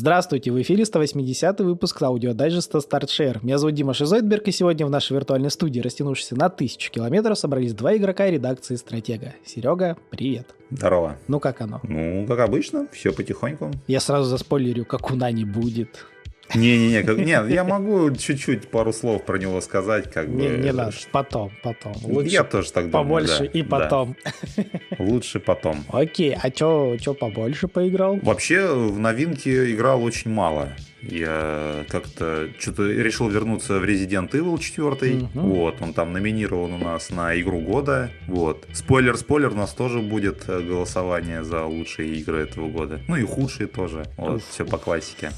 Здравствуйте, в эфире 180 выпуск аудиодайджеста StartShare. Меня зовут Дима Шизойдберг, и сегодня в нашей виртуальной студии, растянувшейся на тысячу километров, собрались два игрока редакции «Стратега». Серега, привет. Здорово. Ну как оно? Ну, как обычно, все потихоньку. Я сразу заспойлерю, как уна не будет. Не-не-не, как... нет, я могу чуть-чуть пару слов про него сказать, как Не, бы. не надо, потом, потом. Лучше я тоже так думаю. побольше да, и да. потом. Лучше потом. Окей, а чё, чё побольше поиграл? Вообще в новинки играл очень мало. Я как-то что-то решил вернуться в Resident Evil 4. Мгм. Вот, он там номинирован у нас на игру года. Вот. Спойлер-спойлер, у нас тоже будет э, голосование за лучшие игры этого года. Ну и худшие тоже. Вот, Уф. все по классике.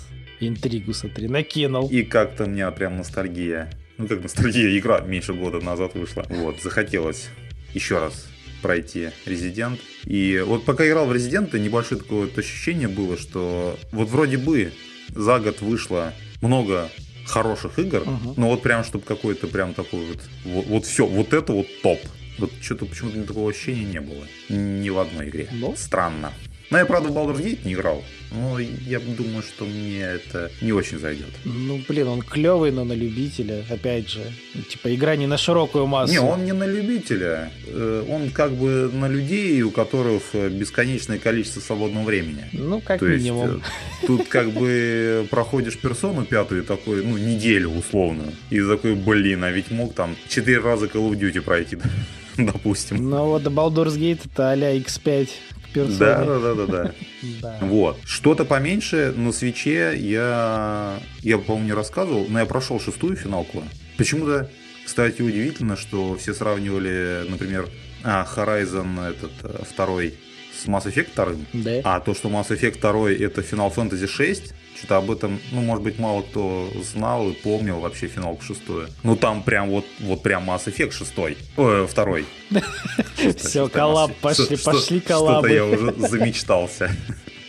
Интригу, смотри, накинул. И как-то у меня прям ностальгия. Ну, как ностальгия, игра меньше года назад вышла. Вот, захотелось еще раз пройти Резидент. И вот пока играл в Резидента, небольшое такое вот ощущение было, что вот вроде бы за год вышло много хороших игр, Мгм. но вот прям, чтобы какой-то прям такой вот, вот, вот все, вот это вот топ. Вот что-то почему-то такого ощущения не было. Ни в одной игре. Ну. Странно. Но я, правда, в Baldur's Gate не играл. Но я думаю, что мне это не очень зайдет. Ну, блин, он клевый, но на любителя, опять же. Типа, игра не на широкую массу. Не, он не на любителя. Э, Он как бы на людей, у которых бесконечное количество свободного времени. Ну, как То есть минимум. э, тут как бы проходишь персону пятую такой, ну, неделю условно. И такой, блин, а ведь мог там четыре раза Call of Duty пройти, допустим. Ну, вот Baldur's Gate это а-ля X5 Да, да, да, да, да. Да. Вот. Что-то поменьше на свече я, я, по-моему, не рассказывал, но я прошел шестую финалку. Почему-то, кстати, удивительно, что все сравнивали, например, а, Horizon этот э, второй с Mass Effect вторым, Да. а то, что Mass Effect 2 это Final Fantasy 6, что-то об этом, ну, может быть, мало кто знал и помнил вообще финалку шестую. Ну, там прям вот, вот прям Mass Effect шестой, ой, второй. Все, коллаб, пошли, пошли Что-то коллабы. я уже замечтался.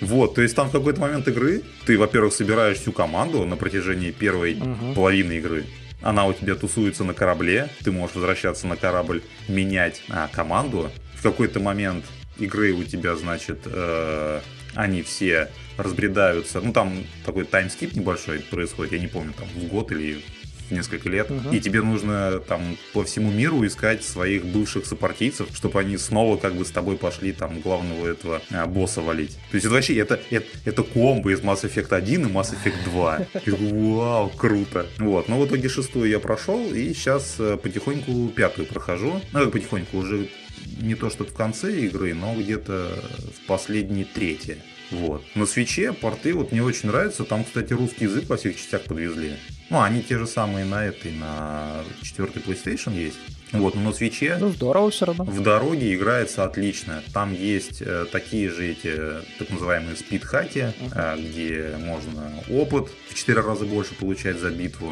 Вот, то есть там в какой-то момент игры ты, во-первых, собираешь всю команду на протяжении первой половины игры. Она у тебя тусуется на корабле, ты можешь возвращаться на корабль, менять а, команду. В какой-то момент игры у тебя, значит, э, они все разбредаются. Ну, там такой таймскип небольшой происходит, я не помню, там в год или в несколько лет. Мгм. И тебе нужно там по всему миру искать своих бывших сопартийцев, чтобы они снова как бы с тобой пошли там главного этого а, босса валить. То есть это вообще это, это, это комбо из Mass Effect 1 и Mass Effect 2. Я такой, Вау, круто. Вот, но в итоге шестую я прошел, и сейчас э, потихоньку пятую прохожу. Ну, как потихоньку, уже не то, что в конце игры, но где-то в последней трети. Вот. На свече порты вот мне очень нравятся. Там, кстати, русский язык во всех частях подвезли. Ну, они те же самые на этой, на четвертой PlayStation есть. Вот, но на свече Ну, здорово все равно. в дороге играется отлично. Там есть э, такие же эти так называемые спидхаки, э, где можно опыт в 4 раза больше получать за битву,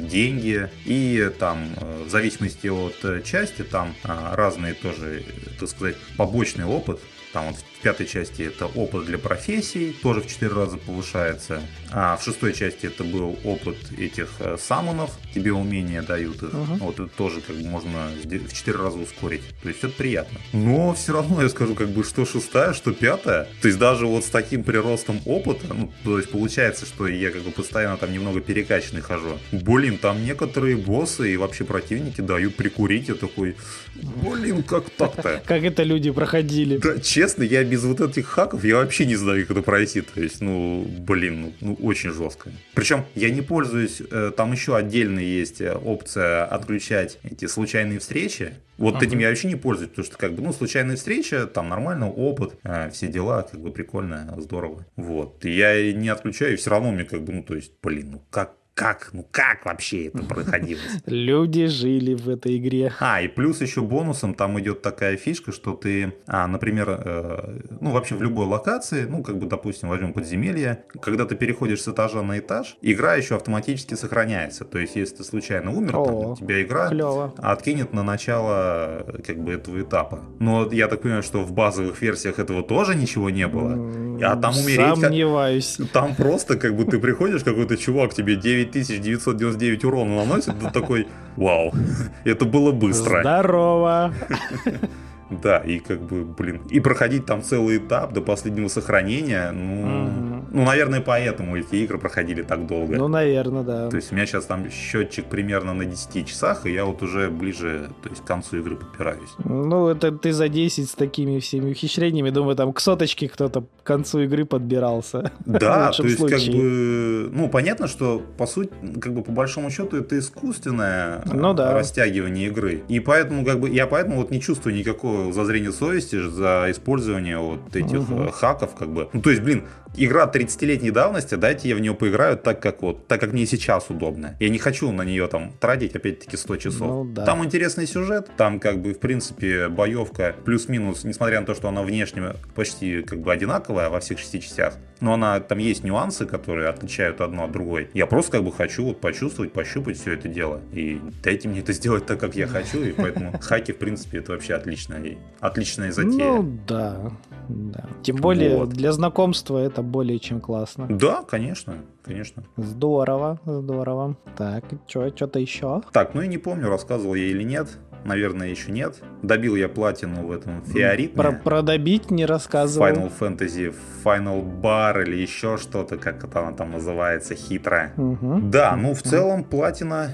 деньги и там э, в зависимости от э, части там э, разные тоже, э, так сказать, побочный опыт. Там вот пятой части это опыт для профессий, тоже в 4 раза повышается. А в шестой части это был опыт этих э, самонов, тебе умения дают их. Мгм. Вот это тоже как бы можно в 4 раза ускорить. То есть это приятно. Но все равно я скажу, как бы что шестая, что пятая. То есть даже вот с таким приростом опыта, ну, то есть получается, что я как бы постоянно там немного перекачанный хожу. Блин, там некоторые боссы и вообще противники дают прикурить. Я такой, блин, как так-то? Как это люди проходили. Да, честно, я без вот этих хаков, я вообще не знаю, как это пройти. То есть, ну, блин, ну, ну, очень жестко. Причем я не пользуюсь, э, там еще отдельно есть э, опция отключать эти случайные встречи. Вот Ага. этим я вообще не пользуюсь, потому что, как бы, ну, случайная встреча, там нормально, опыт, э, все дела, как бы, прикольно, здорово. Вот. И я не отключаю, и все равно мне, как бы, ну, то есть, блин, ну, как, как, ну, как вообще это проходилось? Люди жили в этой игре. А, и плюс еще бонусом там идет такая фишка, что ты, а, например, э, ну вообще в любой локации, ну как бы, допустим, возьмем подземелье, когда ты переходишь с этажа на этаж, игра еще автоматически сохраняется. То есть, если ты случайно умер, там, О, у тебя игра Клево. откинет на начало как бы этого этапа. Но я так понимаю, что в базовых версиях этого тоже ничего не было. А там умереть как- Сомневаюсь. Там просто как бы ты приходишь, какой-то чувак тебе 9999 урона наносит, ты такой, вау, это было быстро. Здорово. Да, и как бы, блин, и проходить там целый этап до последнего сохранения, ну, Мгм. Ну, наверное, поэтому эти игры проходили так долго. Ну, наверное, да. То есть у меня сейчас там счетчик примерно на 10 часах, и я вот уже ближе, то есть к концу игры подпираюсь. Ну, это ты за 10 с такими всеми ухищрениями, думаю, там к соточке кто-то к концу игры подбирался. Да, то есть случае. как бы, ну, понятно, что по сути, как бы по большому счету это искусственное ну, да. растягивание игры. И поэтому как бы я поэтому вот не чувствую никакого зазрения совести за использование вот этих угу. хаков, как бы. Ну, то есть, блин, игра 30-летней давности, дайте я в нее поиграю так, как вот, так как мне сейчас удобно. Я не хочу на нее там тратить, опять-таки, 100 часов. Ну, да. Там интересный сюжет, там как бы, в принципе, боевка плюс-минус, несмотря на то, что она внешне почти как бы одинаковая во всех шести частях, но она, там есть нюансы, которые отличают одно от другой. Я просто как бы хочу вот почувствовать, пощупать все это дело. И дайте мне это сделать так, как я хочу, и поэтому хаки, в принципе, это вообще отличная, отличная затея. Ну, да. Да. Тем более вот. для знакомства это более чем классно. Да, конечно, конечно. Здорово, здорово. Так, что-то еще? Так, ну и не помню, рассказывал я или нет. Наверное, еще нет. Добил я платину в этом фиоритме. Про, про добить не рассказывал. Final Fantasy, Final Bar или еще что-то, как это она там называется, хитрая. Угу. Да, ну в целом платина,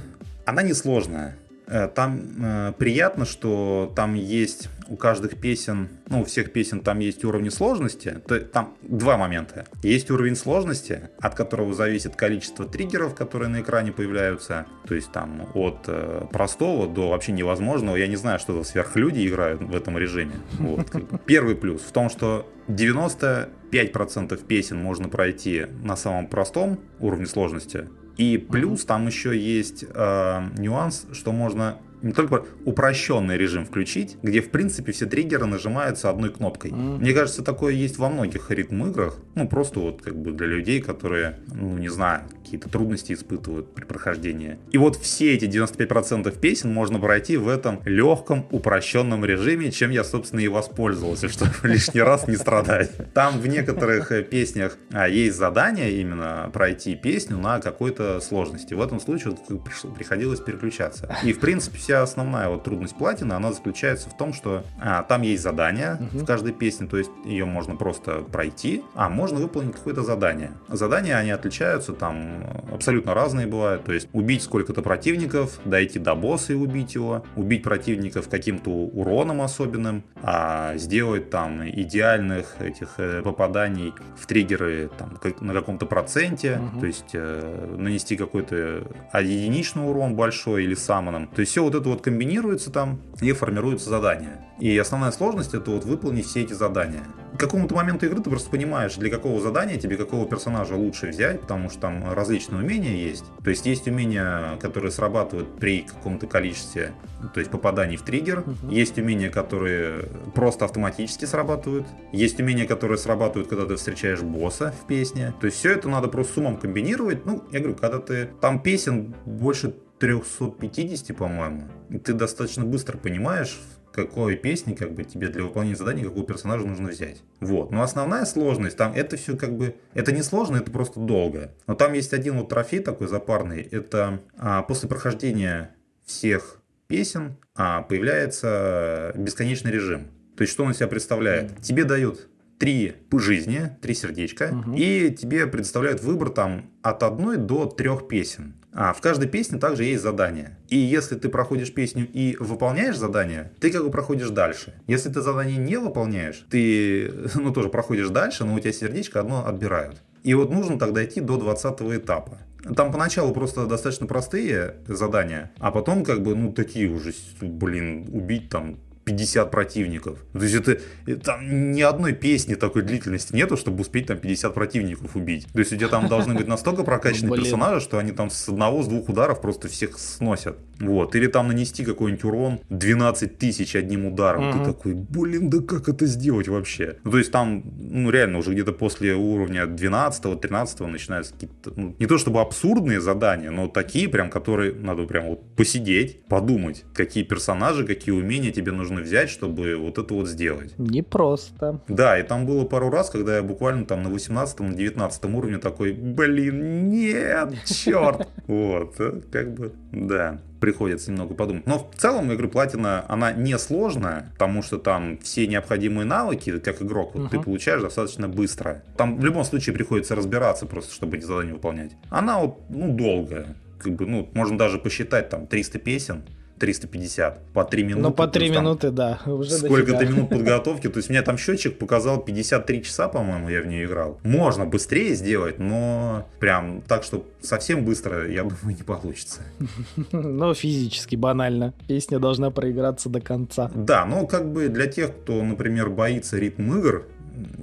она несложная. Э, там э, приятно, что там есть у каждых песен, ну, у всех песен там есть уровни сложности. То, там два момента. Есть уровень сложности, от которого зависит количество триггеров, которые на экране появляются. То есть там от э, простого до вообще невозможного. Я не знаю, что за сверхлюди играют в этом режиме. Вот. Первый плюс в том, что 95% песен можно пройти на самом простом уровне сложности, и плюс там еще есть э, нюанс, что можно не только упрощенный режим включить, где, в принципе, все триггеры нажимаются одной кнопкой. Mm. Мне кажется, такое есть во многих ритм-играх. Ну, просто вот как бы для людей, которые, ну, не знаю, какие-то трудности испытывают при прохождении. И вот все эти 95% песен можно пройти в этом легком, упрощенном режиме, чем я, собственно, и воспользовался, чтобы лишний раз не страдать. Там в некоторых э, песнях а, есть задание именно пройти песню на какой-то сложности. В этом случае приходилось переключаться. И, в принципе, вся основная вот трудность платины, она заключается в том, что а, там есть задание угу. в каждой песне, то есть ее можно просто пройти, а можно выполнить какое-то задание. Задания, они отличаются, там абсолютно разные бывают, то есть убить сколько-то противников, дойти до босса и убить его, убить противников каким-то уроном особенным, а сделать там идеальных этих э, попаданий в триггеры там, на каком-то проценте, угу. то есть э, нанести какой-то единичный урон большой или самоном. То есть все вот это вот комбинируется там и формируется задание. И основная сложность это вот выполнить все эти задания. К какому-то моменту игры ты просто понимаешь, для какого задания тебе какого персонажа лучше взять, потому что там различные умения есть. То есть есть умения, которые срабатывают при каком-то количестве, то есть попаданий в триггер. Uh-huh. Есть умения, которые просто автоматически срабатывают. Есть умения, которые срабатывают, когда ты встречаешь босса в песне. То есть все это надо просто с умом комбинировать. Ну, я говорю, когда ты... Там песен больше 350, по-моему. И ты достаточно быстро понимаешь, какой песни как бы тебе для выполнения задания, какого персонажа нужно взять. Вот. Но основная сложность, там это все как бы, это не сложно, это просто долго. Но там есть один вот трофей такой запарный, это а, после прохождения всех песен а, появляется бесконечный режим. То есть что он из себя представляет? Тебе дают три жизни, три сердечка, угу. и тебе предоставляют выбор там от одной до трех песен. А в каждой песне также есть задание. И если ты проходишь песню и выполняешь задание, ты как бы проходишь дальше. Если ты задание не выполняешь, ты, ну, тоже проходишь дальше, но у тебя сердечко одно отбирают. И вот нужно тогда идти до 20 этапа. Там поначалу просто достаточно простые задания, а потом как бы, ну, такие уже, блин, убить там 50 противников. То есть это, это там ни одной песни такой длительности нету, чтобы успеть там 50 противников убить. То есть у тебя там должны быть настолько прокачанные персонажи, что они там с одного, с двух ударов просто всех сносят. Вот. Или там нанести какой-нибудь урон 12 тысяч одним ударом. Ты такой, блин, да как это сделать вообще? Ну, то есть там, ну реально, уже где-то после уровня 12-13 начинаются какие-то, ну, не то чтобы абсурдные задания, но такие прям, которые надо прям вот посидеть, подумать, какие персонажи, какие умения тебе нужны нужно взять, чтобы вот это вот сделать. Не просто. Да, и там было пару раз, когда я буквально там на 18-19 на 19 уровне такой, блин, нет, черт. Вот, э, как бы, да. приходится немного подумать. Но в целом, говорю, платина, она не сложная, потому что там все необходимые навыки, как игрок, вот, uh-huh. ты получаешь достаточно быстро. Там в любом случае приходится разбираться просто, чтобы эти задания выполнять. Она вот, ну, долгая. Как бы, ну, можно даже посчитать там 300 песен, 350 по 3 минуты. Ну, по 3 есть, минуты, да. Уже сколько-то минут подготовки. То есть, у меня там счетчик показал 53 часа, по-моему, я в нее играл. Можно быстрее сделать, но прям так, что совсем быстро, я думаю, не получится. Ну, физически, банально. Песня должна проиграться до конца. Да, но как бы для тех, кто, например, боится ритм игр,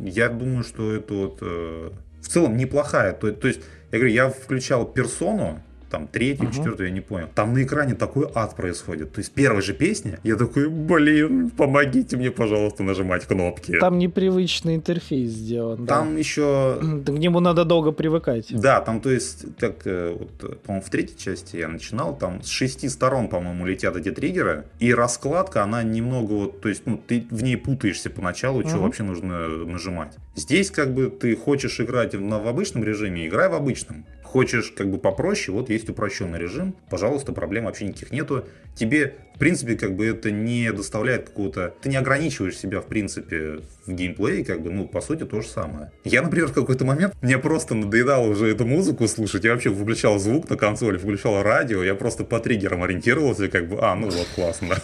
я думаю, что это вот э, в целом неплохая. То, то есть, я говорю, я включал персону, там третью, uh-huh. четвертую, я не понял. Там на экране такой ад происходит. То есть первая же песня, я такой, блин, помогите мне, пожалуйста, нажимать кнопки. Там непривычный интерфейс сделан. Там да. еще... К нему надо долго привыкать. Да, там, то есть, как, э, вот, по-моему, в третьей части я начинал, там с шести сторон, по-моему, летят эти триггеры, и раскладка, она немного вот, то есть, ну, ты в ней путаешься поначалу, uh-huh. что вообще нужно нажимать. Здесь, как бы, ты хочешь играть в, в обычном режиме, играй в обычном. Хочешь как бы попроще, вот есть упрощенный режим, пожалуйста, проблем вообще никаких нету. Тебе, в принципе, как бы это не доставляет какого-то... Ты не ограничиваешь себя, в принципе, в геймплее, как бы, ну, по сути, то же самое. Я, например, в какой-то момент, мне просто надоедало уже эту музыку слушать, я вообще выключал звук на консоли, включал радио, я просто по триггерам ориентировался, как бы, а, ну вот, классно.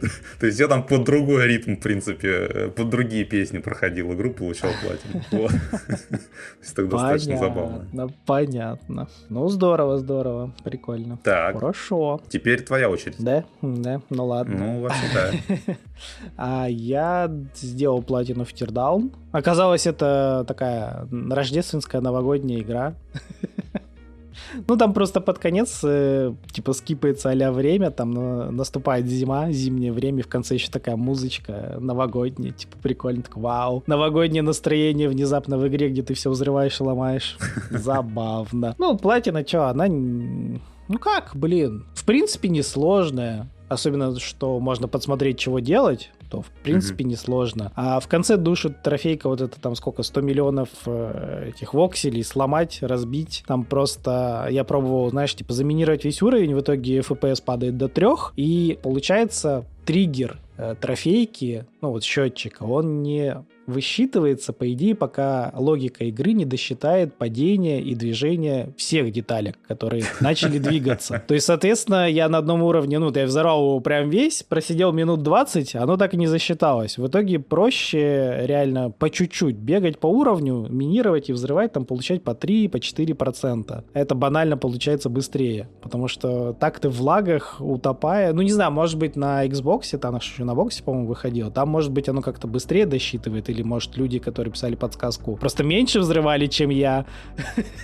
То есть я там под другой ритм, в принципе, под другие песни проходил игру, получал платину. Вот. То есть так достаточно забавно. Понятно. Ну, здорово, здорово. Прикольно. Так. Хорошо. Теперь твоя очередь. Да? Да, ну ладно. Ну, вообще да. А я сделал платину в Тирдаун. Оказалось, это такая рождественская новогодняя игра. Ну, там просто под конец, э, типа, скипается а время, там э, наступает зима, зимнее время, в конце еще такая музычка новогодняя, типа, прикольно, так, вау. Новогоднее настроение внезапно в игре, где ты все взрываешь и ломаешь. Забавно. Ну, платина, что, она... Ну как, блин, в принципе, несложная. Особенно, что можно подсмотреть, чего делать то в принципе mm-hmm. несложно. А в конце душит трофейка вот это там сколько, 100 миллионов э, этих вокселей сломать, разбить. Там просто я пробовал, знаешь, типа заминировать весь уровень, в итоге FPS падает до трех, и получается триггер э, трофейки, ну вот счетчика, он не высчитывается, по идее, пока логика игры не досчитает падение и движение всех деталек, которые начали двигаться. То есть, соответственно, я на одном уровне, ну, я взорвал его прям весь, просидел минут 20, оно так и не засчиталось. В итоге проще реально по чуть-чуть бегать по уровню, минировать и взрывать, там получать по 3, по 4 процента. Это банально получается быстрее, потому что так ты в лагах, утопая, ну, не знаю, может быть, на Xbox, там еще на боксе, по-моему, выходило, там, может быть, оно как-то быстрее досчитывает или может, люди, которые писали подсказку, просто меньше взрывали, чем я,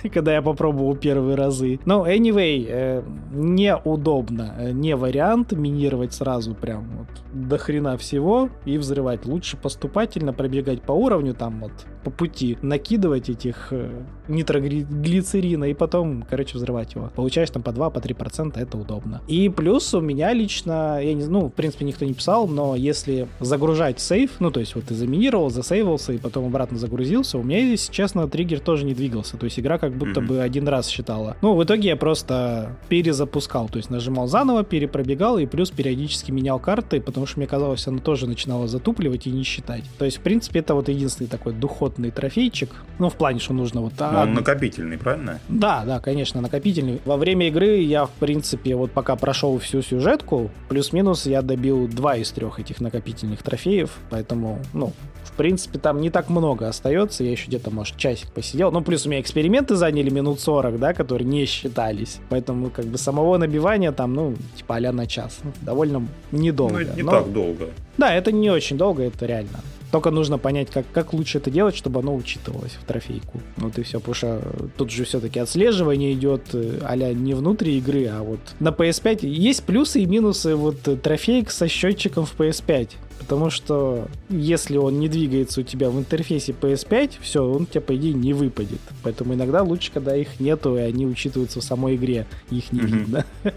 когда я попробовал первые разы. Но, anyway, э, неудобно, э, не вариант минировать сразу прям вот до хрена всего и взрывать. Лучше поступательно пробегать по уровню, там вот по пути, накидывать этих э, нитроглицерина и потом, короче, взрывать его. Получаешь там по 2, по 3 процента, это удобно. И плюс у меня лично, я не, ну, в принципе, никто не писал, но если загружать сейф, ну, то есть вот ты заминировал, засейвился и потом обратно загрузился, у меня, если честно, триггер тоже не двигался. То есть игра как будто mm-hmm. бы один раз считала. Ну, в итоге я просто перезапускал, то есть нажимал заново, перепробегал и плюс периодически менял карты, потому что мне казалось, она тоже начинала затупливать и не считать. То есть, в принципе, это вот единственный такой духотный трофейчик. Ну, в плане, что нужно вот... Но он накопительный, правильно? Да, да, конечно, накопительный. Во время игры я, в принципе, вот пока прошел всю сюжетку, плюс-минус я добил два из трех этих накопительных трофеев, поэтому, ну, в принципе, там не так много остается. Я еще где-то, может, часик посидел. Ну, плюс у меня эксперименты заняли минут 40, да, которые не считались. Поэтому, как бы, самого набивания там, ну, типа а на час. Ну, довольно недолго. Ну, не Но... так долго. Да, это не очень долго, это реально. Только нужно понять, как, как лучше это делать, чтобы оно учитывалось в трофейку. Вот и все, потому что тут же все-таки отслеживание идет э, а не внутри игры, а вот на PS5. Есть плюсы и минусы вот трофейк со счетчиком в PS5. Потому что если он не двигается у тебя в интерфейсе PS5, все, он у тебя, по идее, не выпадет. Поэтому иногда лучше, когда их нету, и они учитываются в самой игре. Их не mm-hmm. видно.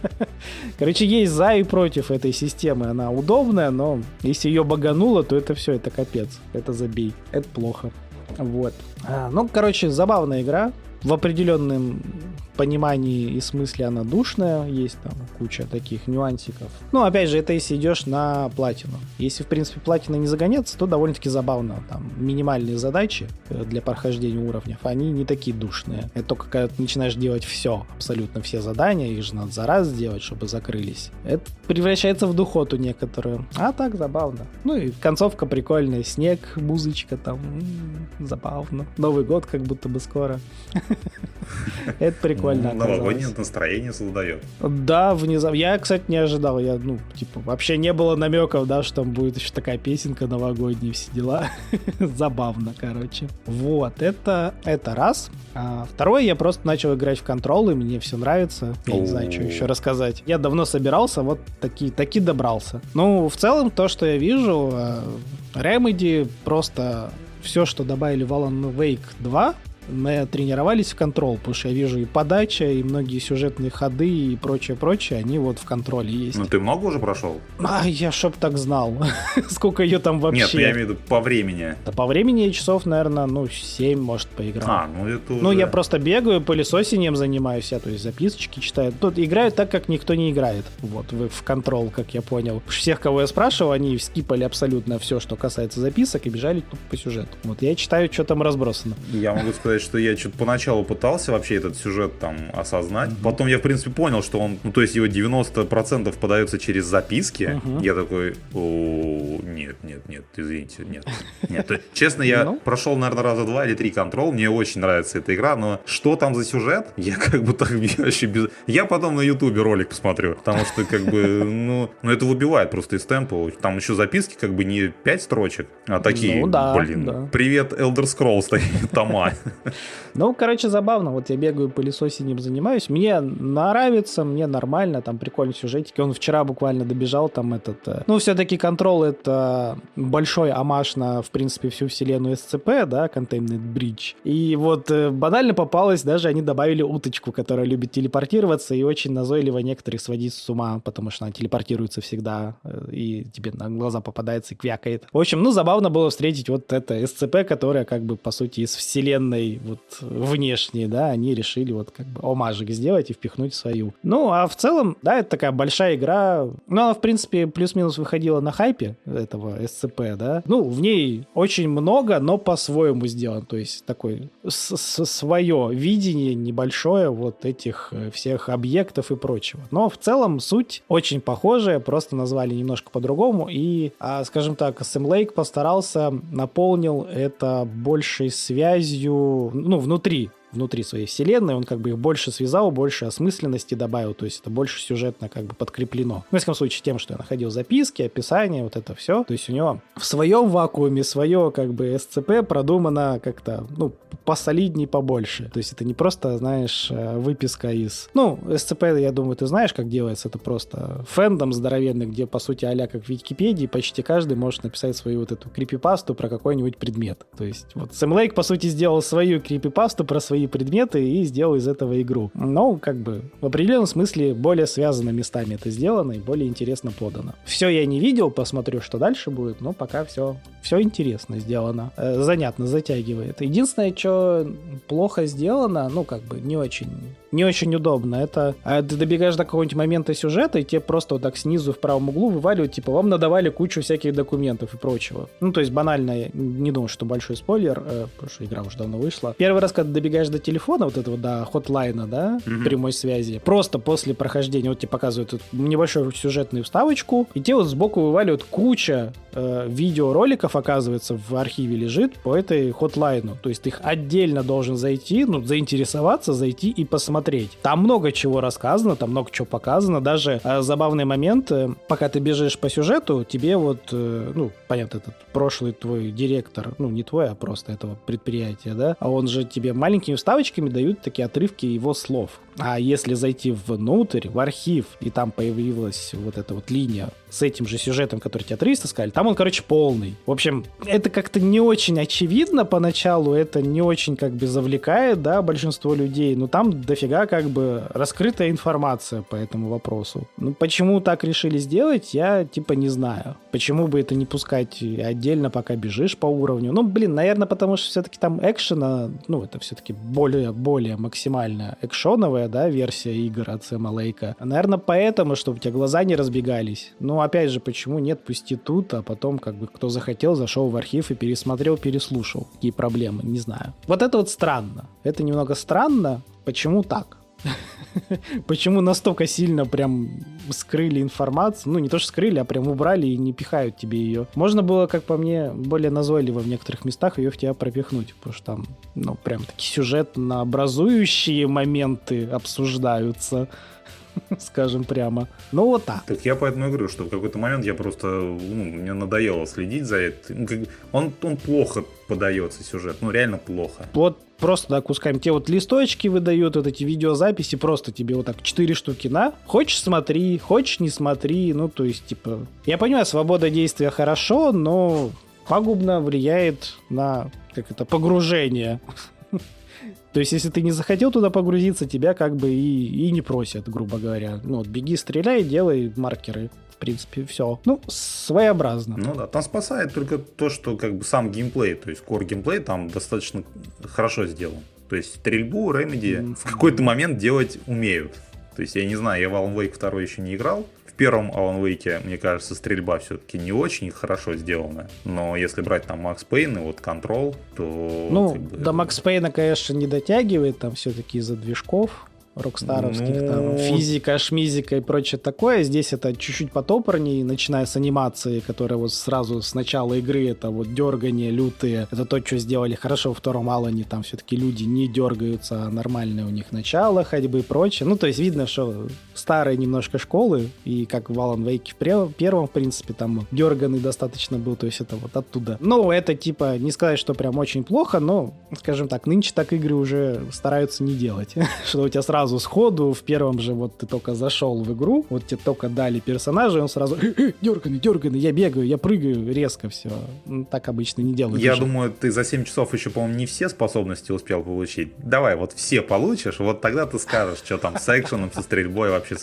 Короче, есть за и против этой системы. Она удобная, но если ее багануло, то это все, это капец. Это забей. Это плохо. Вот. А, ну, короче, забавная игра в определенном понимании и смысле она душная, есть там куча таких нюансиков. Ну, опять же, это если идешь на платину. Если, в принципе, платина не загоняться, то довольно-таки забавно. Там минимальные задачи э, для прохождения уровней, они не такие душные. Это только когда ты начинаешь делать все, абсолютно все задания, их же надо за раз сделать, чтобы закрылись. Это превращается в духоту некоторую. А так забавно. Ну и концовка прикольная. Снег, музычка там. М-м, забавно. Новый год как будто бы скоро. Это прикольно Новогоднее настроение создает. Да, внезапно. Я, кстати, не ожидал. Я, ну, типа, вообще не было намеков, да, что там будет еще такая песенка новогодняя, все дела. Забавно, короче. Вот, это, это раз. А второе, я просто начал играть в контрол, и мне все нравится. Я не знаю, что еще рассказать. Я давно собирался, вот таки, таки добрался. Ну, в целом, то, что я вижу, Remedy просто все, что добавили в Alan Wake 2, мы тренировались в контрол, потому что я вижу и подача, и многие сюжетные ходы и прочее-прочее, они вот в контроле есть. Ну ты много уже прошел? А, я чтоб так знал. Сколько ее там вообще? Нет, я имею в виду по времени. Да по времени я часов, наверное, ну, 7, может, поиграл. А, ну это Ну, я просто бегаю, пылесосением занимаюсь, я, то есть записочки читаю. Тут играют так, как никто не играет. Вот, вы в контрол, как я понял. Всех, кого я спрашивал, они скипали абсолютно все, что касается записок, и бежали по сюжету. Вот я читаю, что там разбросано. Я могу сказать, сказать, что я что-то поначалу пытался вообще этот сюжет там осознать. Mm-hmm. Потом я, в принципе, понял, что он, ну, то есть его 90% подается через записки. Mm-hmm. Я такой, о, нет, нет, нет, извините, нет. Нет, честно, я ну? прошел, наверное, раза два или три контрол. Мне очень нравится эта игра, но что там за сюжет? Я как бы так вообще без... Я потом на ютубе ролик посмотрю, потому что как бы, ну, ну это выбивает просто из темпа. Там еще записки как бы не 5 строчек, а такие, ну, да, блин, да. привет, Elder Scrolls, тома. Ну, короче, забавно. Вот я бегаю пылесосением занимаюсь. Мне нравится, мне нормально, там прикольный сюжетики. Он вчера буквально добежал там этот... Э, ну, все-таки контрол это большой амаш на, в принципе, всю вселенную SCP, да, Containment Bridge. И вот э, банально попалось, даже они добавили уточку, которая любит телепортироваться и очень назойливо некоторых сводить с ума, потому что она телепортируется всегда э, и тебе на глаза попадается и квякает. В общем, ну, забавно было встретить вот это SCP, которая как бы, по сути, из вселенной вот внешние, да, они решили вот как бы омажик сделать и впихнуть свою. Ну, а в целом, да, это такая большая игра. Ну, она, в принципе, плюс-минус выходила на хайпе этого SCP, да. Ну, в ней очень много, но по-своему сделан. То есть такой свое видение небольшое вот этих э, всех объектов и прочего. Но в целом суть очень похожая, просто назвали немножко по-другому. И, а, скажем так, Сэм Лейк постарался, наполнил это большей связью ну, внутри внутри своей вселенной, он как бы их больше связал, больше осмысленности добавил, то есть это больше сюжетно как бы подкреплено. В всяком случае, тем, что я находил записки, описания, вот это все. То есть у него в своем вакууме свое как бы SCP продумано как-то, ну, посолидней, побольше. То есть это не просто, знаешь, э, выписка из... Ну, SCP, я думаю, ты знаешь, как делается. Это просто фэндом здоровенный, где, по сути, а как в Википедии, почти каждый может написать свою вот эту крипипасту про какой-нибудь предмет. То есть вот Сэм Лейк, по сути, сделал свою крипипасту про свои предметы и сделал из этого игру. Но, как бы, в определенном смысле более связано местами это сделано и более интересно подано. Все я не видел, посмотрю, что дальше будет, но пока все, все интересно сделано. Э, занятно, затягивает. Единственное, что плохо сделано, ну, как бы, не очень не очень удобно. Это а ты добегаешь до какого-нибудь момента сюжета, и тебе просто вот так снизу в правом углу вываливают, типа, вам надавали кучу всяких документов и прочего. Ну, то есть банально, не думаю, что большой спойлер, э, потому что игра уже давно вышла. Первый раз, когда добегаешь до телефона, вот этого, до хотлайна, да, mm-hmm. прямой связи, просто после прохождения, вот тебе показывают вот небольшую сюжетную вставочку, и тебе вот сбоку вываливают куча э, видеороликов, оказывается, в архиве лежит по этой хотлайну. То есть ты их отдельно должен зайти, ну, заинтересоваться, зайти и посмотреть. Там много чего рассказано, там много чего показано. Даже э, забавный момент, э, пока ты бежишь по сюжету, тебе вот, э, ну, понятно, этот прошлый твой директор, ну, не твой, а просто этого предприятия, да, а он же тебе маленькими вставочками дают такие отрывки его слов. А если зайти внутрь, в архив, и там появилась вот эта вот линия с этим же сюжетом, который тебе 300 сказали, там он, короче, полный. В общем, это как-то не очень очевидно поначалу, это не очень как бы завлекает, да, большинство людей, но там дофига как бы раскрытая информация по этому вопросу. Ну, почему так решили сделать, я типа не знаю. Почему бы это не пускать отдельно, пока бежишь по уровню? Ну, блин, наверное, потому что все-таки там экшена, ну, это все-таки более, более максимально экшоновая, да, версия игр от Сэма Лейка. Наверное, поэтому, чтобы у тебя глаза не разбегались. Ну, опять же, почему нет, пусти тут, а потом, как бы, кто захотел, зашел в архив и пересмотрел, переслушал. Какие проблемы, не знаю. Вот это вот странно. Это немного странно. Почему так? Почему настолько сильно прям скрыли информацию? Ну, не то, что скрыли, а прям убрали и не пихают тебе ее. Можно было, как по мне, более назойливо в некоторых местах ее в тебя пропихнуть, потому что там, ну, прям такие сюжетно-образующие моменты обсуждаются скажем прямо. Ну, вот так. Так я поэтому и говорю, что в какой-то момент я просто, ну, мне надоело следить за этим. Ну, он, он плохо подается сюжет, ну, реально плохо. Вот просто, да, кусками. Те вот листочки выдают, вот эти видеозаписи, просто тебе вот так четыре штуки на. Хочешь смотри, хочешь не смотри, ну, то есть, типа... Я понимаю, свобода действия хорошо, но пагубно влияет на, как это, погружение то есть, если ты не захотел туда погрузиться, тебя как бы и, и не просят, грубо говоря. Ну, вот, беги, стреляй, делай маркеры. В принципе, все. Ну, своеобразно. Ну да, там спасает только то, что как бы сам геймплей, то есть core геймплей там достаточно хорошо сделан. То есть стрельбу Remedy mm-hmm. в какой-то момент делать умеют. То есть я не знаю, я в Alan Wake 2 еще не играл, первом Alan Wake, мне кажется, стрельба все-таки не очень хорошо сделана. Но если брать там Макс Пейн и вот Control, то... Ну, как бы... до Макс Пейна, конечно, не дотягивает, там все-таки из-за движков рокстаровских, ну... там, физика, шмизика и прочее такое. Здесь это чуть-чуть потопорнее, начиная с анимации, которая вот сразу с начала игры, это вот дергание лютые. Это то, что сделали хорошо во втором Алане, там все-таки люди не дергаются, а нормальное у них начало ходьбы и прочее. Ну, то есть видно, что старые немножко школы, и как в Alan Wake в первом, в принципе, там дерганный достаточно был, то есть это вот оттуда. Ну, это типа, не сказать, что прям очень плохо, но, скажем так, нынче так игры уже стараются не делать, что у тебя сразу сразу сходу, в первом же вот ты только зашел в игру, вот тебе только дали персонажа, и он сразу дерганый, дерганый, я бегаю, я прыгаю, резко все. Ну, так обычно не делают. Я уже. думаю, ты за 7 часов еще, по-моему, не все способности успел получить. Давай, вот все получишь, вот тогда ты скажешь, что там с экшеном, со стрельбой вообще.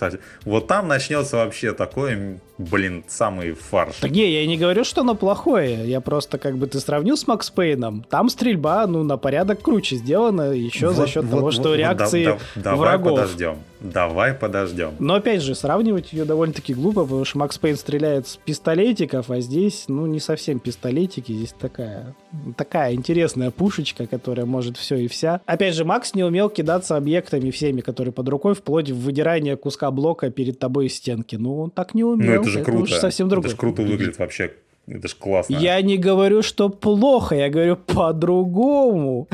Вот там начнется вообще такой, блин, самый фарш. Так не, я не говорю, что оно плохое. Я просто как бы ты сравнил с Макс Пейном. Там стрельба, ну, на порядок круче сделана, еще вот, за счет вот, того, вот, что вот, реакции да, да, врагов. подождем. Давай подождем. Но опять же, сравнивать ее довольно-таки глупо, потому что Макс Пейн стреляет с пистолетиков, а здесь, ну, не совсем пистолетики, здесь такая, такая интересная пушечка, которая может все и вся. Опять же, Макс не умел кидаться объектами всеми, которые под рукой, вплоть в выдирание куска блока перед тобой из стенки. Ну, он так не умел. Ну, это же это круто. совсем другое. Это же круто выглядит вообще это ж классно. Я не говорю, что плохо, я говорю по-другому.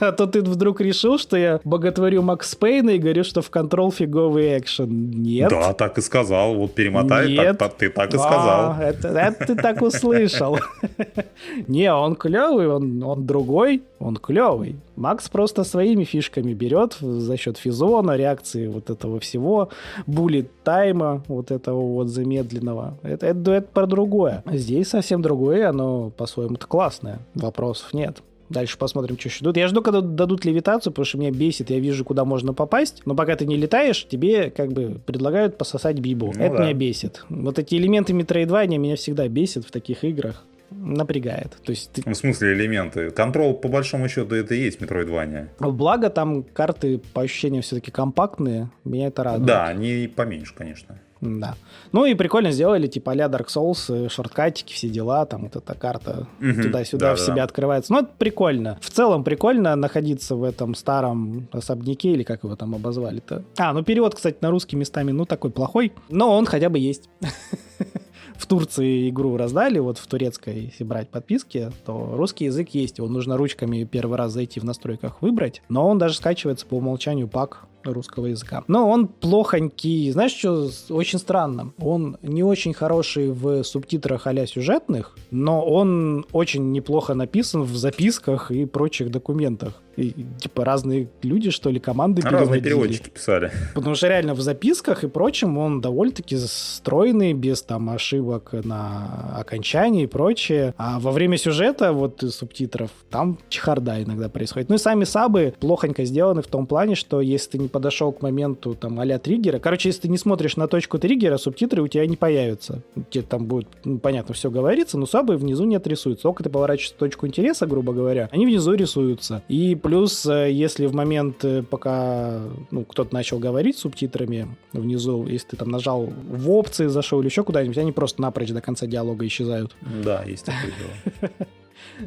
А то ты вдруг решил, что я боготворю Макс Пейна и говорю, что в контрол фиговый экшен. Нет. Да, так и сказал. Вот перемотай, Нет. Так, так, ты так и сказал. А, это, это ты так услышал. Не, он клевый, он, он другой, он клевый. Макс просто своими фишками берет за счет физона, реакции вот этого всего, булит тайма вот этого вот замедленного. Это, это, это про другое. Здесь совсем другое, оно по-своему-то классное. Вопросов нет. Дальше посмотрим, что еще дадут. Я жду, когда дадут левитацию, потому что меня бесит, я вижу, куда можно попасть, но пока ты не летаешь, тебе как бы предлагают пососать бибу. Ну, Это да. меня бесит. Вот эти элементы метроидвания меня всегда бесит в таких играх напрягает. То есть ты... В смысле элементы? Контрол, по большому счету, это и есть Metroidvania. Благо, там карты, по ощущениям, все-таки компактные. Меня это радует. Да, они поменьше, конечно. Да. Ну и прикольно сделали, типа а Dark Souls, шорткатики, все дела, там вот эта карта угу, туда-сюда да, в себя да. открывается. Ну, это прикольно. В целом прикольно находиться в этом старом особняке, или как его там обозвали-то. А, ну перевод, кстати, на русский местами, ну, такой плохой, но он хотя бы есть. в Турции игру раздали, вот в турецкой, если брать подписки, то русский язык есть. Его нужно ручками первый раз зайти в настройках выбрать, но он даже скачивается по умолчанию пак русского языка. Но он плохонький. Знаешь, что очень странно? Он не очень хороший в субтитрах а сюжетных, но он очень неплохо написан в записках и прочих документах. И, типа разные люди, что ли, команды Разные переводчики писали. Потому что реально в записках и прочем он довольно-таки стройный, без там ошибок на окончании и прочее. А во время сюжета, вот субтитров, там чехарда иногда происходит. Ну и сами сабы плохонько сделаны в том плане, что если ты не подошел к моменту там а триггера, короче, если ты не смотришь на точку триггера, субтитры у тебя не появятся. Тебе там будет, ну, понятно, все говорится, но сабы внизу не отрисуются. Только ты поворачиваешь точку интереса, грубо говоря, они внизу рисуются. И плюс, э, если в момент, э, пока ну, кто-то начал говорить субтитрами внизу, если ты там нажал в опции, зашел или еще куда-нибудь, они просто напрочь до конца диалога исчезают. Да, есть такое дело.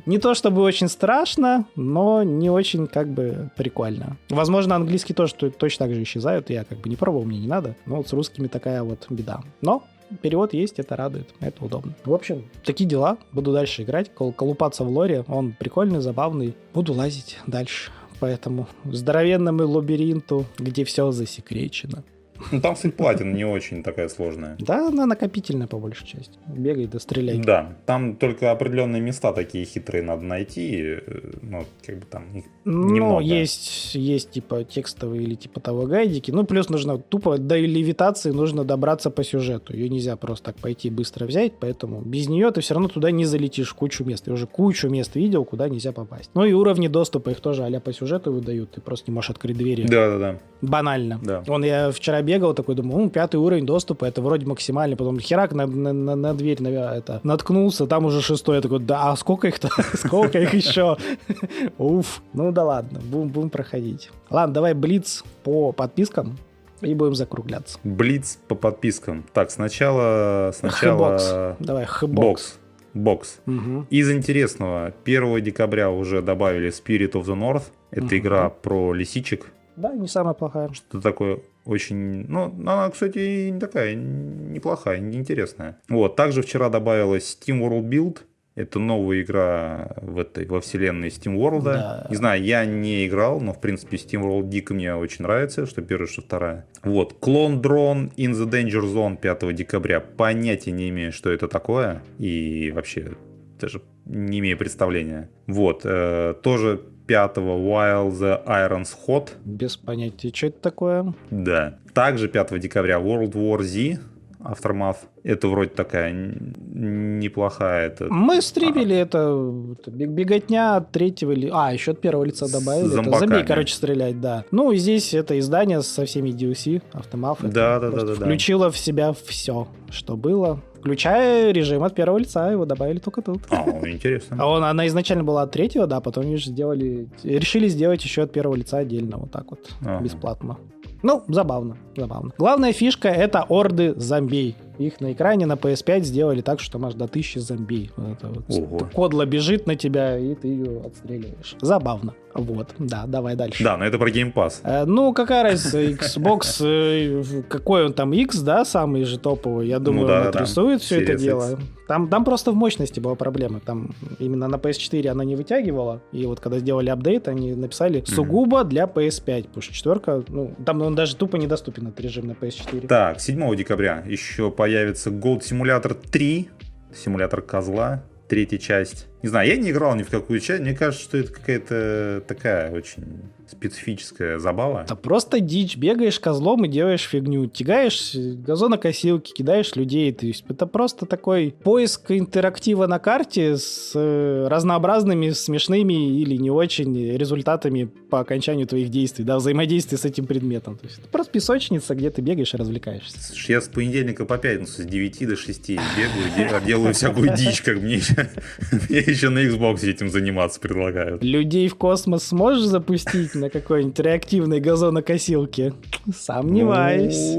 Не то чтобы очень страшно, но не очень как бы прикольно. Возможно, английский тоже точно так же исчезают. Я как бы не пробовал, мне не надо. Но вот с русскими такая вот беда. Но перевод есть, это радует, это удобно. В общем, такие дела. Буду дальше играть, кол колупаться в лоре. Он прикольный, забавный. Буду лазить дальше по этому здоровенному лабиринту, где все засекречено. Ну, там суть платина не очень такая сложная. Да, она накопительная по большей части. Бегай да стреляй. Да, там только определенные места такие хитрые надо найти, э, ну, как бы там их ну, немного. есть, есть типа текстовые или типа того гайдики, ну, плюс нужно тупо до левитации нужно добраться по сюжету. Ее нельзя просто так пойти быстро взять, поэтому без нее ты все равно туда не залетишь кучу мест. Я уже кучу мест видел, куда нельзя попасть. Ну и уровни доступа их тоже а по сюжету выдают, ты просто не можешь открыть двери. Да-да-да. Банально. Да. Вон я вчера бегал такой, думаю, ну, пятый уровень доступа, это вроде максимальный. Потом херак на, на, на, на дверь на, это, наткнулся, там уже шестой. Я такой, да, а сколько их-то? Сколько их еще? Уф. Ну да ладно, будем, будем проходить. Ладно, давай блиц по подпискам и будем закругляться. Блиц по подпискам. Так, сначала... сначала... Хбокс. Давай, хбокс. Бокс. Угу. Из интересного, 1 декабря уже добавили Spirit of the North. Это угу. игра про лисичек. Да, не самая плохая. Что такое очень... Ну, она, кстати, не такая неплохая, интересная. Вот, также вчера добавилась Steam World Build. Это новая игра в этой, во вселенной Steam World. Да. Не знаю, я не играл, но, в принципе, Steam World дико мне очень нравится, что первая, что вторая. Вот, Clone Drone in the Danger Zone 5 декабря. Понятия не имею, что это такое. И вообще, даже не имею представления. Вот, э, тоже 5 While the Iron's Hot. Без понятия, что это такое. Да. Также 5 декабря World War Z. Aftermath. Это вроде такая неплохая. Это... Мы стримили а. это, беготня от третьего или... А, еще от первого лица добавили. Это зомби, короче, стрелять, да. Ну, и здесь это издание со всеми DLC, Aftermath. Да, да, да, да. Включило в себя все, что было. Включая режим от первого лица, его добавили только тут. А, интересно. А он, она изначально была от третьего, да, потом видишь, сделали, решили сделать еще от первого лица отдельно, вот так вот, ага. бесплатно. Ну, забавно, забавно. Главная фишка — это орды зомбей. Их на экране на PS5 сделали так, что там аж до тысячи зомбей. Вот вот. Кодла бежит на тебя, и ты ее отстреливаешь. Забавно. Вот, да, давай дальше. Да, но это про Game Pass. Э, ну, какая разница, Xbox, э, какой он там, X, да, самый же топовый, я думаю, ну, да, он отрисует да. все Series это дело. Там, там просто в мощности была проблема, там именно на PS4 она не вытягивала, и вот когда сделали апдейт, они написали сугубо для PS5, потому что четверка, ну, там он даже тупо недоступен этот режим на PS4. Так, 7 декабря еще появится Gold Simulator 3, симулятор козла, третья часть. Не знаю, я не играл ни в какую часть. Мне кажется, что это какая-то такая очень специфическая забава. Да просто дичь. Бегаешь козлом и делаешь фигню. Тягаешь газонокосилки, кидаешь людей. То есть это просто такой поиск интерактива на карте с э, разнообразными, смешными или не очень результатами по окончанию твоих действий, да, взаимодействия с этим предметом. То есть это просто песочница, где ты бегаешь и развлекаешься. Я с понедельника по пятницу с 9 до 6 бегаю, делаю всякую дичь, как мне еще на Xbox этим заниматься предлагают. Людей в космос сможешь запустить на какой-нибудь реактивной газонокосилке? Сомневаюсь.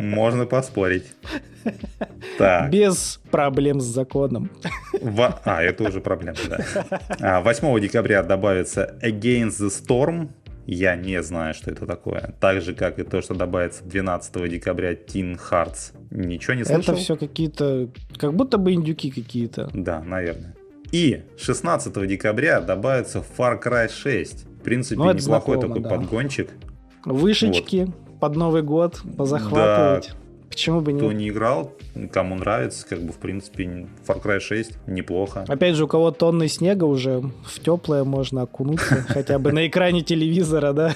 Можно поспорить. Так. Без проблем с законом. А, это уже проблема, да. 8 а, декабря добавится Against the Storm. Я не знаю, что это такое. Так же, как и то, что добавится 12 декабря Teen Hearts. Ничего не слышал? Это все какие-то... Как будто бы индюки какие-то. Да, наверное. И 16 декабря добавится Far Cry 6. В принципе, ну, неплохой знакомо, такой да. подгончик. Вышечки вот. под Новый год позахватывать. Да Почему бы Кто нет? не играл, кому нравится, как бы, в принципе, Far Cry 6 неплохо. Опять же, у кого тонны снега уже в теплое можно окунуться, хотя бы на экране телевизора, да?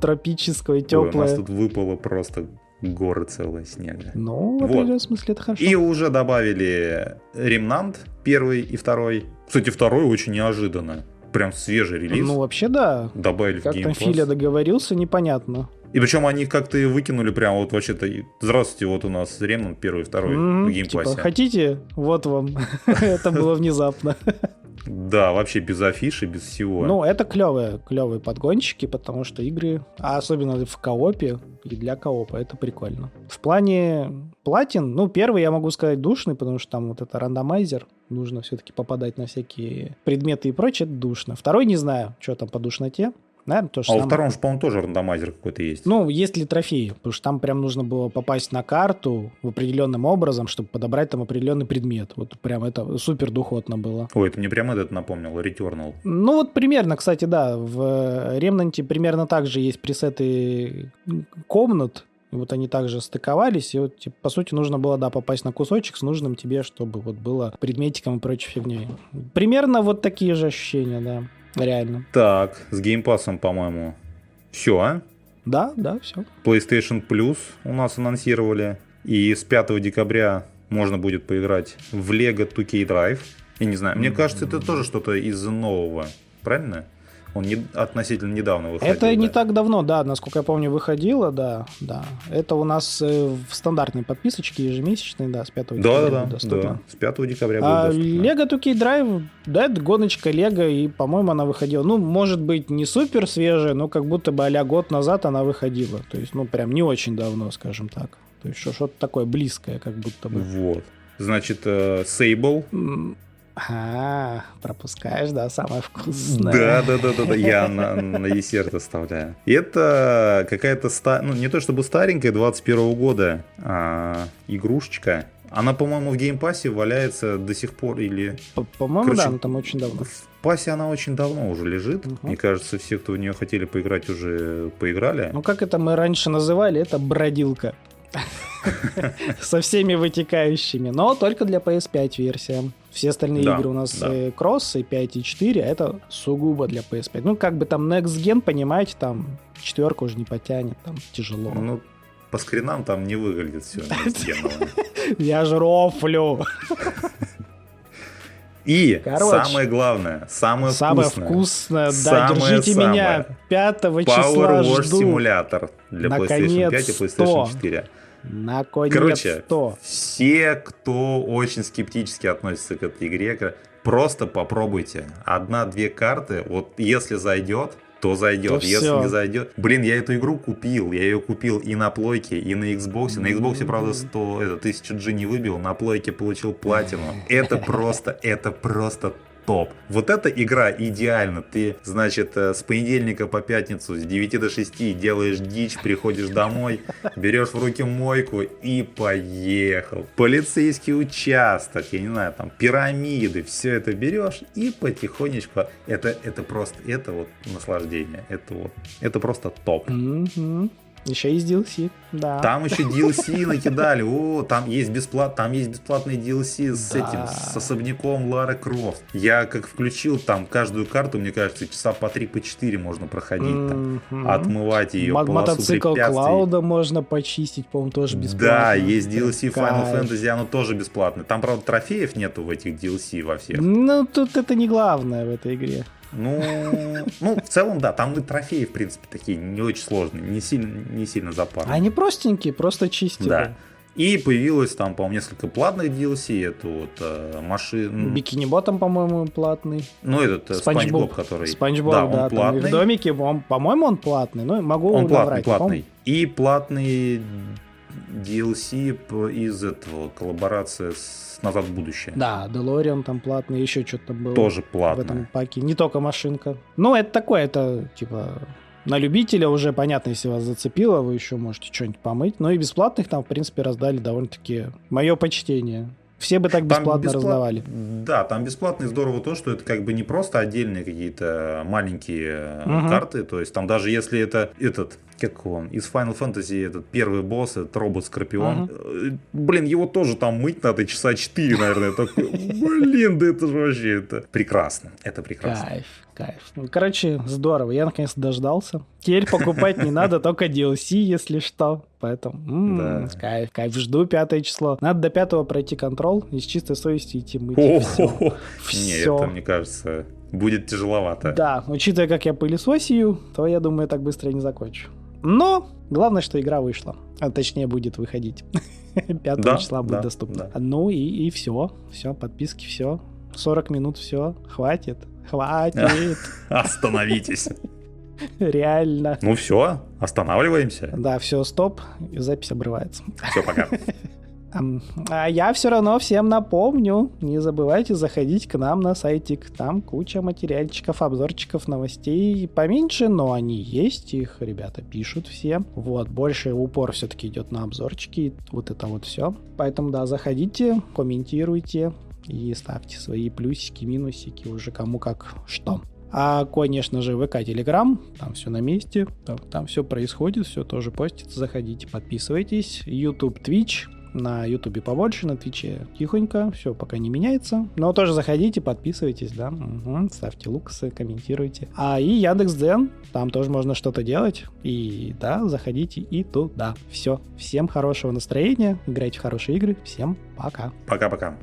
Тропическое, Ой, у нас теплое. тут выпало просто горы целые снега. Ну, в Вот. определенном смысле это хорошо. И уже добавили Ремнант первый и второй. Кстати, второй очень неожиданно. Прям свежий релиз. Ну, вообще, да. добавили в Как Game там. Филя договорился, непонятно. И причем они как-то выкинули прям вот вообще-то. Здравствуйте, вот у нас Ремнант первый второй М, в геймпассе. Типа, хотите? Вот вам. Это было внезапно. Да, вообще без афиши, без всего. Ну, это клевые, клевые подгонщики, потому что игры, а особенно в коопе и для коопа, это прикольно. В плане платин, ну, первый, я могу сказать, душный, потому что там вот это рандомайзер, нужно все-таки попадать на всякие предметы и прочее, это душно. Второй не знаю, что там по душноте. Наверное, то же а во самое. втором же, по-моему, тоже рандомайзер какой-то есть. Ну, есть ли трофеи? Потому что там прям нужно было попасть на карту в определенным образом, чтобы подобрать там определенный предмет. Вот прям это супер духотно было. Ой, это мне прям этот напомнил, Returnal. Ну вот примерно, кстати, да, в Ремнанте примерно так же есть пресеты комнат, и вот они также стыковались, и вот, типа, по сути, нужно было, да, попасть на кусочек с нужным тебе, чтобы вот было предметиком и прочей фигней. Примерно вот такие же ощущения, да, реально. Так, с геймпасом, по-моему, все, а? Да, да, все. PlayStation Plus у нас анонсировали. И с 5 декабря можно будет поиграть в Lego 2K Drive. Я не знаю, мне кажется, это тоже что-то из нового, правильно? Он не, относительно недавно выходил. Это не да? так давно, да, насколько я помню, выходило, да, да. Это у нас э, в стандартной подписочке ежемесячной, да, с 5 Да, декабря да, да, доступно. да. С 5 декабря А будет доступно. Lego 2K Drive, да, это гоночка Лего, и, по-моему, она выходила. Ну, может быть, не супер свежая, но как будто бы а год назад она выходила. То есть, ну, прям не очень давно, скажем так. То есть, что- что-то такое близкое, как будто бы. Вот. Значит, э, Sable. М, А, пропускаешь, да, самое вкусное. Да, да, да, да, да. Я на, на десерт оставляю. Это какая-то ста... ну не то чтобы старенькая, 21 года а, игрушечка. Она, по-моему, в Game Pass е валяется до сих пор или По- По-моему, Короче, да, она там очень давно. в Pass е она очень давно уже лежит. Мгм. Мне кажется, все, кто в нее хотели поиграть, уже поиграли. Ну, как это мы раньше называли, это бродилка. Со всеми вытекающими, но только для PS5 версия. Все остальные Да, игры у нас да. э, кроссы 5 и 4, а это сугубо для PS5. Ну, как бы там Next Gen, понимаете, там четверка уже не потянет, там тяжело. Ну, по скринам там не выглядит все. Я ж рофлю. И Короче. самое главное, самое, Самое вкусное. вкусное, да, Самое держите самое. меня 5 Power числа Wash жду. симулятор для PlayStation 5 и PlayStation Наконец-то. 4. Наконец-то. Короче, все, кто очень скептически относится к этой игре, просто попробуйте. Одна-две карты, вот если зайдет, то зайдет. То если всё. не зайдет... Блин, я эту игру купил. Я ее купил и на плойке, и на Xbox. На Xbox, правда, 100, это, 1000 G не выбил, на плойке получил платину. Это просто, это просто топ. Вот эта игра идеально. Ты, значит, э, с понедельника по пятницу с 9 до 6 делаешь дичь, приходишь домой, берешь в руки мойку и поехал. Полицейский участок, я не знаю, там пирамиды, все это берешь и потихонечку. Это, это просто, это вот наслаждение. Это вот, это просто топ. Мгм. Еще есть DLC, да. Там еще DLC накидали. О, там есть бесплат, там есть бесплатные DLC с Да. этим, с особняком Лара Крофт. Я как включил там каждую карту, мне кажется, часа по 3 по 4 можно проходить там, отмывать ее полосу Мотоцикл. Клауда можно почистить, по-моему, тоже бесплатно. Да, есть DLC Final. Fantasy, оно тоже бесплатное. Там, правда, трофеев нету в этих DLC во всех. Ну, тут это не главное в этой игре. Ну, ну, в целом, да, там и трофеи, в принципе, такие не очень сложные, не сильно, не сильно запарные. Они простенькие, просто чистили. Да. И появилось там, по-моему, несколько платных DLC. Это вот э, машин... Бикини Ботом, по-моему, платный. Ну, этот э, Спанч Боб, который... Спанч Боб, да, да, он и платный. в домике, он, по-моему, он платный, но могу Он платный, платный. И платный DLC из этого, коллаборация с «Назад в будущее». Да, Делориан там платный, еще что-то было. Тоже в платный. этом паке. Не только машинка. Ну, это такое, это типа на любителя уже понятно, если вас зацепило, вы еще можете что-нибудь помыть. Но и бесплатных там, в принципе, раздали довольно-таки мое почтение. Все бы так бесплатно бесплат- раздавали. Да, там бесплатно и здорово то, что это как бы не просто отдельные какие-то маленькие Мгм. карты. То есть там даже если это этот как он, из Final Fantasy этот первый босс, этот робот-скорпион. Uh-huh. Блин, его тоже там мыть надо часа 4, наверное. Такой, блин, да это же вообще, это прекрасно, это прекрасно. Кайф, кайф. Ну, короче, здорово, я наконец-то дождался. Теперь покупать не надо, только DLC, если что. Поэтому, м-м, да. кайф, кайф, жду пятое число. Надо до пятого пройти контроль и с чистой совестью идти мыть. Все. Не, это, мне кажется, будет тяжеловато. Да, учитывая, как я пылесосию, то я думаю, так быстро не закончу. Но главное, что игра вышла. А точнее, будет выходить. 5 да, числа будет да, доступна. Да. Ну и, и все. Все, подписки, все. 40 минут, все. Хватит. Хватит. Остановитесь. Реально. Ну все, останавливаемся. Да, все, стоп. Запись обрывается. Все, пока. А я все равно всем напомню, не забывайте заходить к нам на сайтик. Там куча материальчиков, обзорчиков, новостей поменьше, но они есть, их ребята пишут все. Вот, больше упор все-таки идет на обзорчики, вот это вот все. Поэтому, да, заходите, комментируйте и ставьте свои плюсики, минусики, уже кому как что. А, конечно же, ВК, Телеграм, там все на месте, там, там все происходит, все тоже постится, заходите, подписывайтесь. YouTube, Twitch, на Ютубе побольше, на Твиче тихонько, все пока не меняется. Но тоже заходите, подписывайтесь, да, угу, ставьте луксы, комментируйте. А и Яндекс.Дзен, там тоже можно что-то делать. И да, заходите и туда. Все. Всем хорошего настроения, играйте в хорошие игры. Всем пока. Пока-пока.